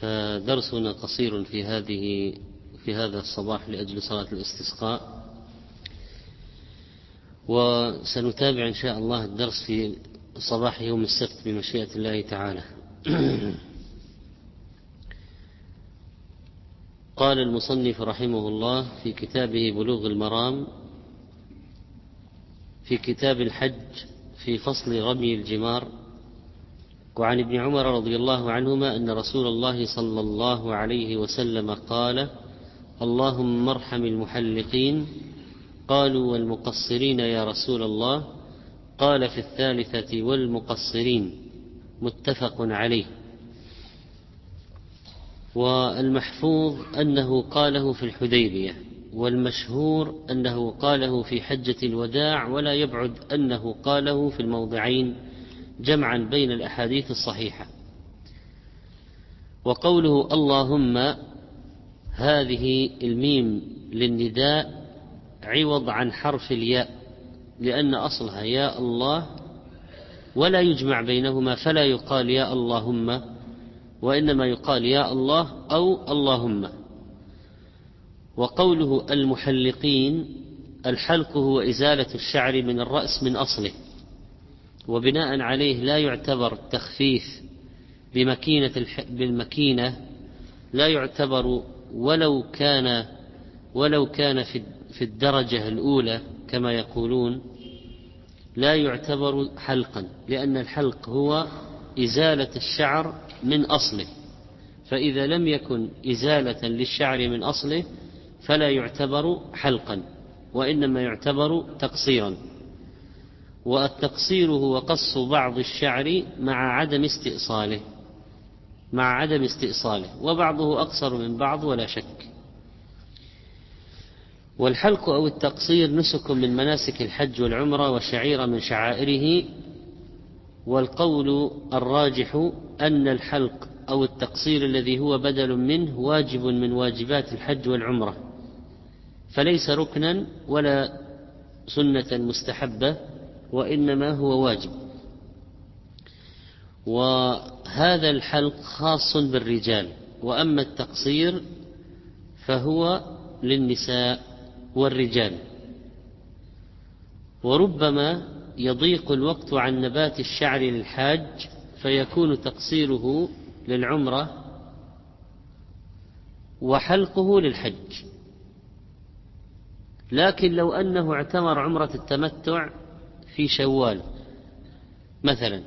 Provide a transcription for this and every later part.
فدرسنا قصير في هذه في هذا الصباح لأجل صلاة الاستسقاء وسنتابع إن شاء الله الدرس في صباح يوم السبت بمشيئة الله تعالى. قال المصنف رحمه الله في كتابه بلوغ المرام في كتاب الحج في فصل رمي الجمار وعن ابن عمر رضي الله عنهما أن رسول الله صلى الله عليه وسلم قال اللهم ارحم المحلقين قالوا والمقصرين يا رسول الله. قال في الثالثة والمقصرين. متفق عليه. والمحفوظ أنه قاله في الحديبية والمشهور أنه قاله في حجة الوداع ولا يبعد أنه قاله في الموضعين. جمعا بين الأحاديث الصحيحة. وقوله اللهم هذه الميم للنداء عوض عن حرف الياء لأن أصلها يا الله ولا يجمع بينهما فلا يقال يا اللهم وإنما يقال يا الله أو اللهم. وقوله المحلقين الحلق هو إزالة الشعر من الرأس من أصله. وبناء عليه لا يعتبر تخفيف بمكينة بالمكينة لا يعتبر ولو كان ولو كان في في الدرجة الأولى كما يقولون لا يعتبر حلقا لأن الحلق هو إزالة الشعر من أصله. فإذا لم يكن إزالة للشعر من أصله فلا يعتبر حلقا وإنما يعتبر تقصيرا. والتقصير هو قص بعض الشعر مع عدم استئصاله مع عدم استئصاله وبعضه أقصر من بعض ولا شك. والحلق أو التقصير نسك من مناسك الحج والعمرة وشعيرة من شعائره والقول الراجح أن الحلق أو التقصير الذي هو بدل منه واجب من واجبات الحج والعمرة فليس ركنا ولا سنة مستحبة. وإنما هو واجب. وهذا الحلق خاص بالرجال وأما التقصير فهو للنساء والرجال. وربما يضيق الوقت عن نبات الشعر للحاج فيكون تقصيره للعمرة وحلقه للحج. لكن لو أنه اعتمر عمرة التمتع في شوال مثلا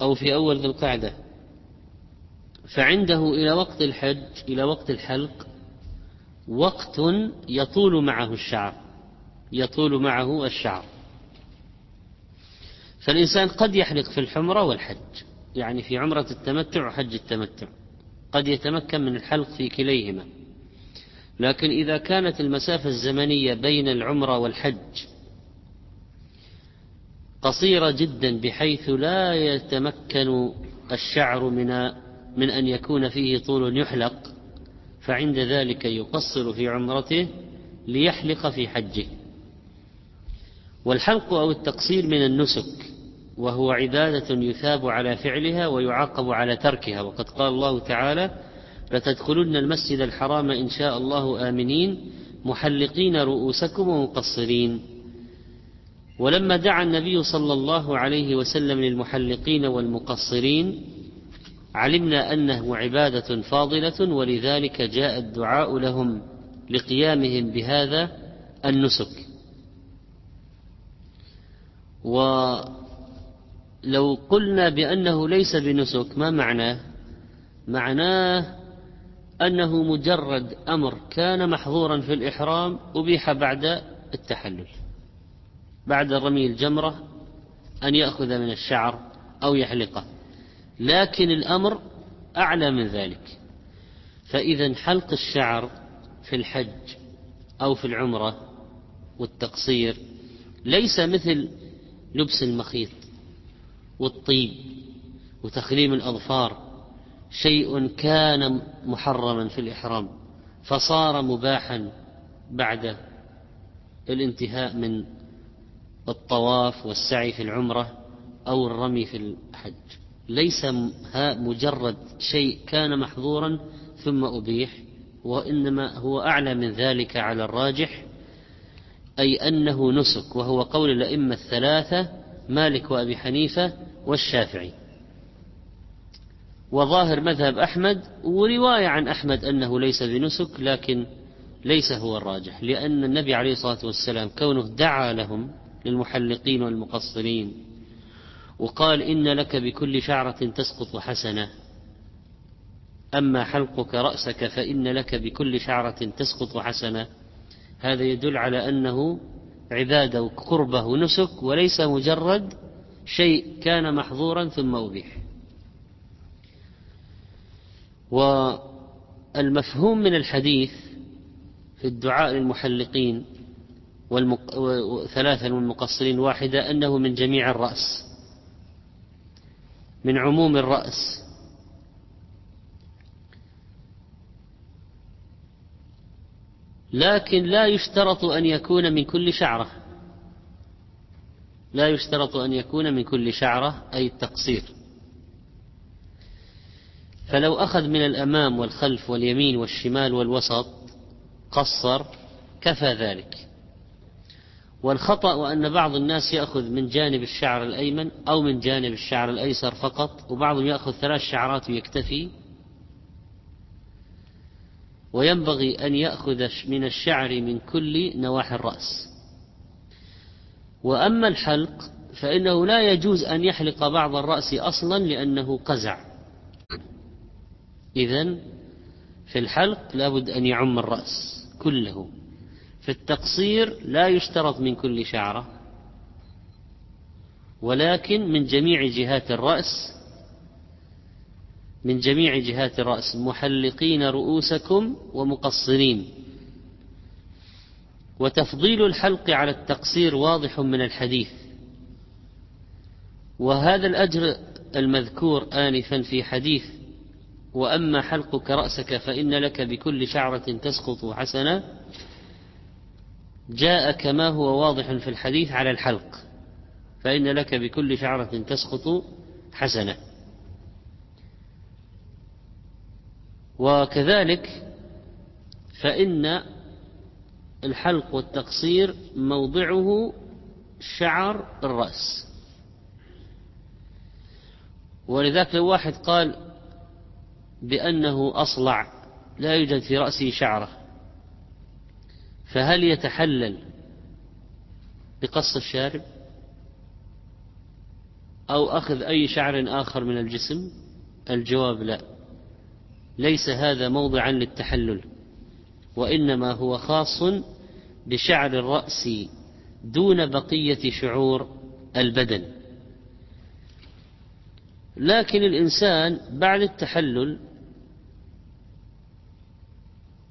أو في أول ذي القعدة فعنده إلى وقت الحج إلى وقت الحلق وقت يطول معه الشعر يطول معه الشعر. فالإنسان قد يحلق في الحمرة والحج يعني في عمرة التمتع وحج التمتع قد يتمكن من الحلق في كليهما. لكن إذا كانت المسافة الزمنية بين العمرة والحج قصيرة جدا بحيث لا يتمكن الشعر من من أن يكون فيه طول يحلق فعند ذلك يقصر في عمرته ليحلق في حجه. والحلق أو التقصير من النسك وهو عبادة يثاب على فعلها ويعاقب على تركها وقد قال الله تعالى لتدخلن المسجد الحرام إن شاء الله آمنين محلقين رؤوسكم ومقصرين. ولما دعا النبي صلى الله عليه وسلم للمحلقين والمقصرين علمنا أنه عبادة فاضلة ولذلك جاء الدعاء لهم لقيامهم بهذا النسك. ولو قلنا بأنه ليس بنسك ما معناه؟ معناه أنه مجرد أمر كان محظورا في الإحرام أبيح بعد التحلل بعد رمي الجمرة أن يأخذ من الشعر أو يحلقه لكن الأمر أعلى من ذلك. فإذا حلق الشعر في الحج أو في العمرة والتقصير ليس مثل لبس المخيط والطيب وتخليم الأظفار شيء كان محرما في الإحرام فصار مباحا بعد الانتهاء من الطواف والسعي في العمرة أو الرمي في الحج. ليس مجرد شيء كان محظورا ثم أبيح وإنما هو أعلى من ذلك على الراجح أي أنه نسك وهو قول الأئمة الثلاثة مالك وأبي حنيفة والشافعي. وظاهر مذهب أحمد ورواية عن أحمد أنه ليس بنسك لكن ليس هو الراجح لأن النبي عليه الصلاة والسلام كونه دعا لهم للمحلقين والمقصرين وقال إن لك بكل شعرة تسقط حسنة أما حلقك رأسك فإن لك بكل شعرة تسقط حسنة. هذا يدل على أنه عبادة وقربة ونسك وليس مجرد شيء كان محظورا ثم أبيح والمفهوم من الحديث في الدعاء للمحلقين والمق... ثلاثا والمقصرين واحدة أنه من جميع الرأس من عموم الرأس. لكن لا يشترط أن يكون من كل شعرة. لا يشترط أن يكون من كل شعرة أي التقصير. فلو أخذ من الأمام والخلف واليمين والشمال والوسط قصر كفى ذلك. والخطأ أن بعض الناس يأخذ من جانب الشعر الأيمن أو من جانب الشعر الأيسر فقط وبعضهم يأخذ ثلاث شعرات ويكتفي. وينبغي أن يأخذ من الشعر من كل نواحي الرأس. وأما الحلق فإنه لا يجوز أن يحلق بعض الرأس أصلا لأنه قزع. إذا في الحلق لابد أن يعم الرأس كله. في التقصير لا يشترط من كل شعرة ولكن من جميع جهات الرأس من جميع جهات الرأس محلقين رؤوسكم ومقصرين. وتفضيل الحلق على التقصير واضح من الحديث. وهذا الأجر المذكور آنفا في حديث وأما حلقك رأسك فإن لك بكل شعرة تسقط حسنة جاء كما هو واضح في الحديث على الحلق فإن لك بكل شعرة تسقط حسنة وكذلك فإن الحلق والتقصير موضعه شعر الرأس. ولذلك لو واحد قال بأنه أصلع لا يوجد في رأسه شعرة. فهل يتحلل بقص الشارب؟ أو أخذ أي شعر آخر من الجسم؟ الجواب لا. ليس هذا موضعا للتحلل وإنما هو خاص بشعر الرأس دون بقية شعور البدن. لكن الإنسان بعد التحلل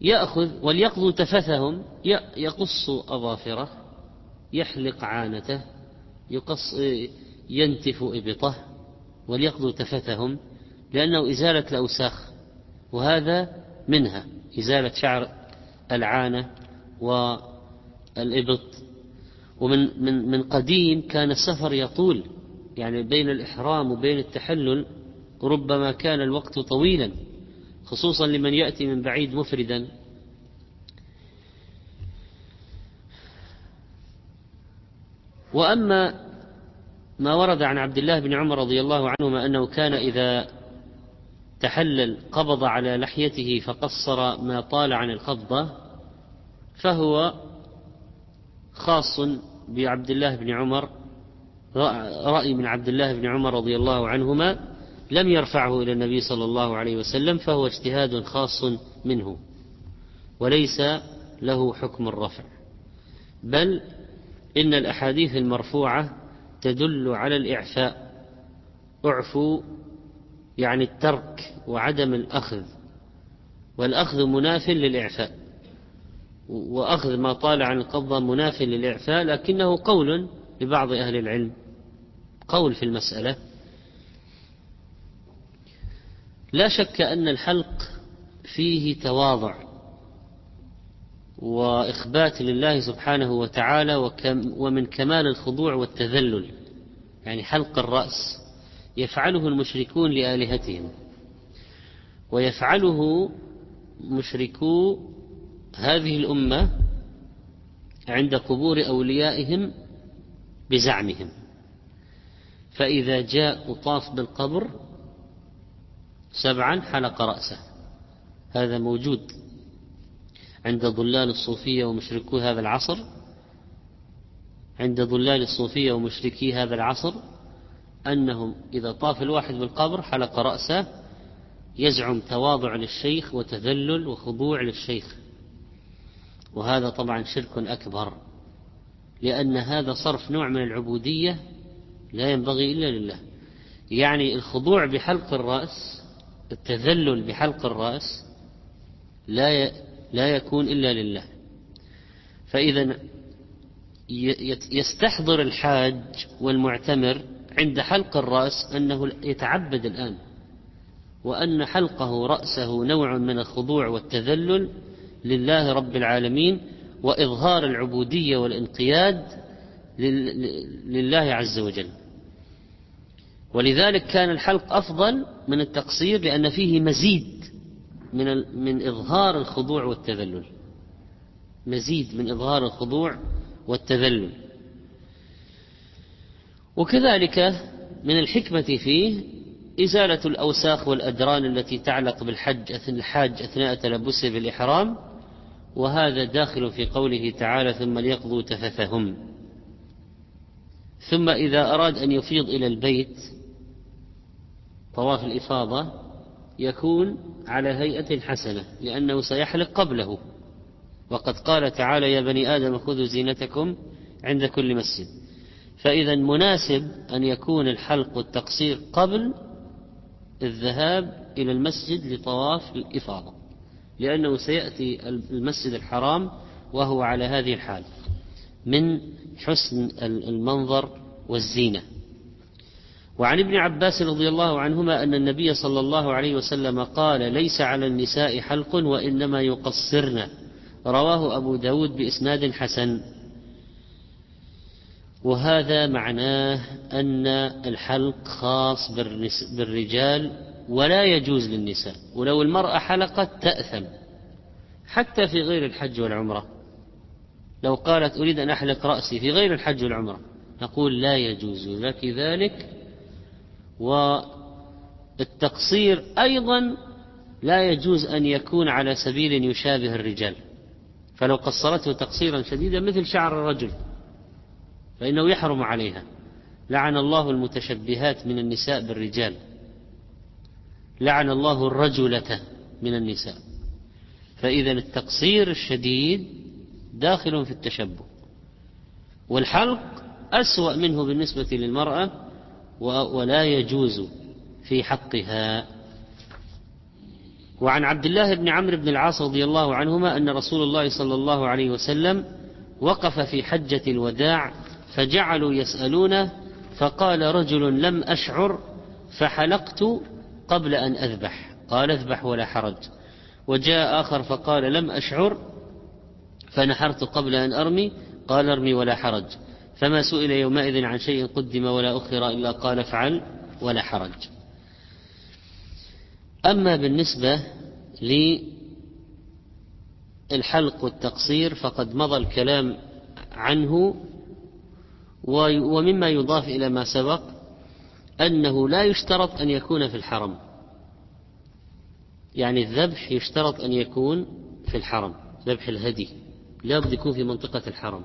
يأخذ وليقضوا تفثهم يقص أظافره يحلق عانته يقص ينتف إبطه وليقضوا تفثهم لأنه إزالة الأوساخ وهذا منها إزالة شعر العانة والإبط. ومن من من قديم كان السفر يطول يعني بين الإحرام وبين التحلل ربما كان الوقت طويلا خصوصا لمن يأتي من بعيد مفردا. وأما ما ورد عن عبد الله بن عمر رضي الله عنهما أنه كان إذا تحلل قبض على لحيته فقصر ما طال عن القبضة فهو خاص بعبد الله بن عمر رأي من عبد الله بن عمر رضي الله عنهما لم يرفعه إلى النبي صلى الله عليه وسلم فهو اجتهاد خاص منه وليس له حكم الرفع. بل إن الأحاديث المرفوعة تدل على الإعفاء اعفوا يعني الترك وعدم الأخذ والأخذ مناف للإعفاء. وأخذ ما طال عن القبضة مناف للإعفاء لكنه قول لبعض أهل العلم. قول في المسألة لا شك أن الحلق فيه تواضع وإخبات لله سبحانه وتعالى ومن كمال الخضوع والتذلل يعني حلق الرأس يفعله المشركون لآلهتهم ويفعله مشركو هذه الأمة عند قبور أوليائهم بزعمهم. فإذا جاء وطاف بالقبر سبعا حلق رأسه. هذا موجود عند ضلال الصوفية ومشركو هذا العصر. عند ضلال الصوفية ومشركي هذا العصر أنهم إذا طاف الواحد بالقبر حلق رأسه يزعم تواضع للشيخ وتذلل وخضوع للشيخ. وهذا طبعا شرك أكبر لأن هذا صرف نوع من العبودية لا ينبغي إلا لله. يعني الخضوع بحلق الرأس التذلل بحلق الرأس لا لا يكون إلا لله. فإذا يستحضر الحاج والمعتمر عند حلق الرأس أنه يتعبد الآن وأن حلقه رأسه نوع من الخضوع والتذلل لله رب العالمين وإظهار العبودية والانقياد لله عز وجل. ولذلك كان الحلق أفضل من التقصير لأن فيه مزيد من من إظهار الخضوع والتذلل. مزيد من إظهار الخضوع والتذلل. وكذلك من الحكمة فيه إزالة الأوساخ والأدران التي تعلق بالحج الحاج أثناء تلبسه بالإحرام وهذا داخل في قوله تعالى ثم ليقضوا تفثهم ثم إذا أراد أن يفيض إلى البيت طواف الإفاضة يكون على هيئة حسنة لأنه سيحلق قبله. وقد قال تعالى يا بني آدم خذوا زينتكم عند كل مسجد. فإذا مناسب أن يكون الحلق والتقصير قبل الذهاب إلى المسجد لطواف الإفاضة لأنه سيأتي المسجد الحرام وهو على هذه الحال من حسن المنظر والزينة. وعن ابن عباس رضي الله عنهما أن النبي صلى الله عليه وسلم قال ليس على النساء حلق وإنما يقصرن. رواه أبو داود بإسناد حسن. وهذا معناه أن الحلق خاص بالرجال ولا يجوز للنساء. ولو المرأة حلقت تأثم. حتى في غير الحج والعمرة. لو قالت أريد أن أحلق رأسي في غير الحج والعمرة. نقول لا يجوز لك ذلك والتقصير أيضا لا يجوز أن يكون على سبيل يشابه الرجال. فلو قصرته تقصيرا شديدا مثل شعر الرجل فإنه يحرم عليها. لعن الله المتشبهات من النساء بالرجال. لعن الله الرجلة من النساء. فإذا التقصير الشديد داخل في التشبه. والحلق أسوأ منه بالنسبة للمرأة ولا يجوز في حقها. وعن عبد الله بن عمرو بن العاص رضي الله عنهما أن رسول الله صلى الله عليه وسلم وقف في حجة الوداع فجعلوا يسألونه فقال رجل لم أشعر فحلقت قبل أن أذبح. قال اذبح ولا حرج. وجاء آخر فقال لم أشعر فنحرت قبل أن أرمي. قال ارمي ولا حرج. فما سئل يومئذ عن شيء قدم ولا أخر إلا قال افعل ولا حرج. أما بالنسبة للحلق والتقصير فقد مضى الكلام عنه ومما يضاف إلى ما سبق أنه لا يشترط أن يكون في الحرم. يعني الذبح يشترط أن يكون في الحرم ذبح الهدي لا بد يكون في منطقة الحرم.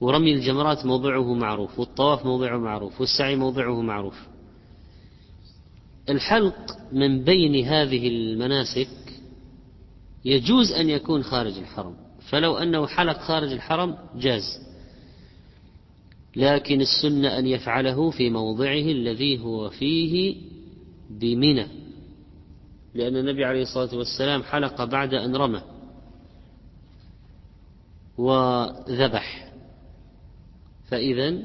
ورمي الجمرات موضعه معروف والطواف موضعه معروف والسعي موضعه معروف. الحلق من بين هذه المناسك يجوز أن يكون خارج الحرم فلو أنه حلق خارج الحرم جاز. لكن السنة أن يفعله في موضعه الذي هو فيه بمنى. لأن النبي عليه الصلاة والسلام حلق بعد أن رمى وذبح. فإذا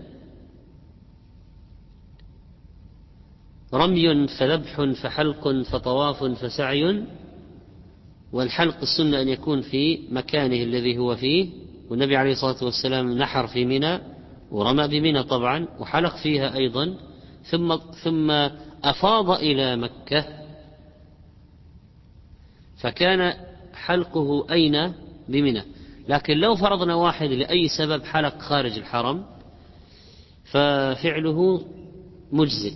رمي فذبح فحلق فطواف فسعي والحلق السنة أن يكون في مكانه الذي هو فيه والنبي عليه الصلاة والسلام نحر في منى ورمى بمنى طبعا وحلق فيها أيضا ثم ثم أفاض إلى مكة. فكان حلقه أين؟ بمنى. لكن لو فرضنا واحد لأي سبب حلق خارج الحرم ففعله مجزئ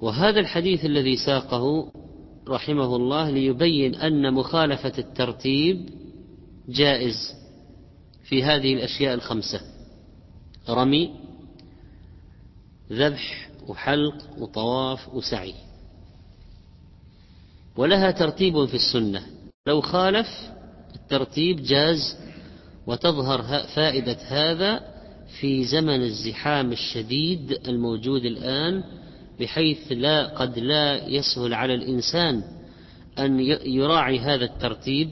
وهذا الحديث الذي ساقه رحمه الله ليبين أن مخالفة الترتيب جائز في هذه الأشياء الخمسة رمي ذبح وحلق وطواف وسعي. ولها ترتيب في السنة. لو خالف الترتيب جاز وتظهر فائدة هذا في زمن الزحام الشديد الموجود الآن بحيث لا قد لا يسهل على الإنسان أن يراعي هذا الترتيب.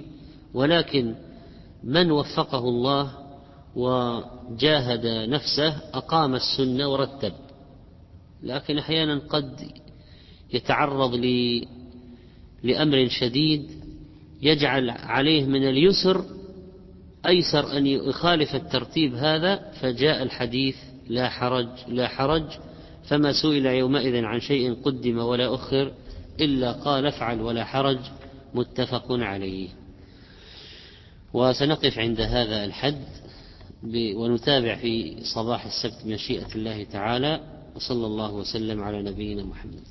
ولكن من وفقه الله وجاهد نفسه أقام السنة ورتب. لكن أحيانا قد يتعرض لأمر شديد يجعل عليه من اليسر أيسر أن يخالف الترتيب هذا فجاء الحديث لا حرج لا حرج فما سئل يومئذ عن شيء قدم ولا أخر إلا قال افعل ولا حرج متفق عليه. وسنقف عند هذا الحد ونتابع في صباح السبت مشيئة الله تعالى وصلى الله وسلم على نبينا محمد.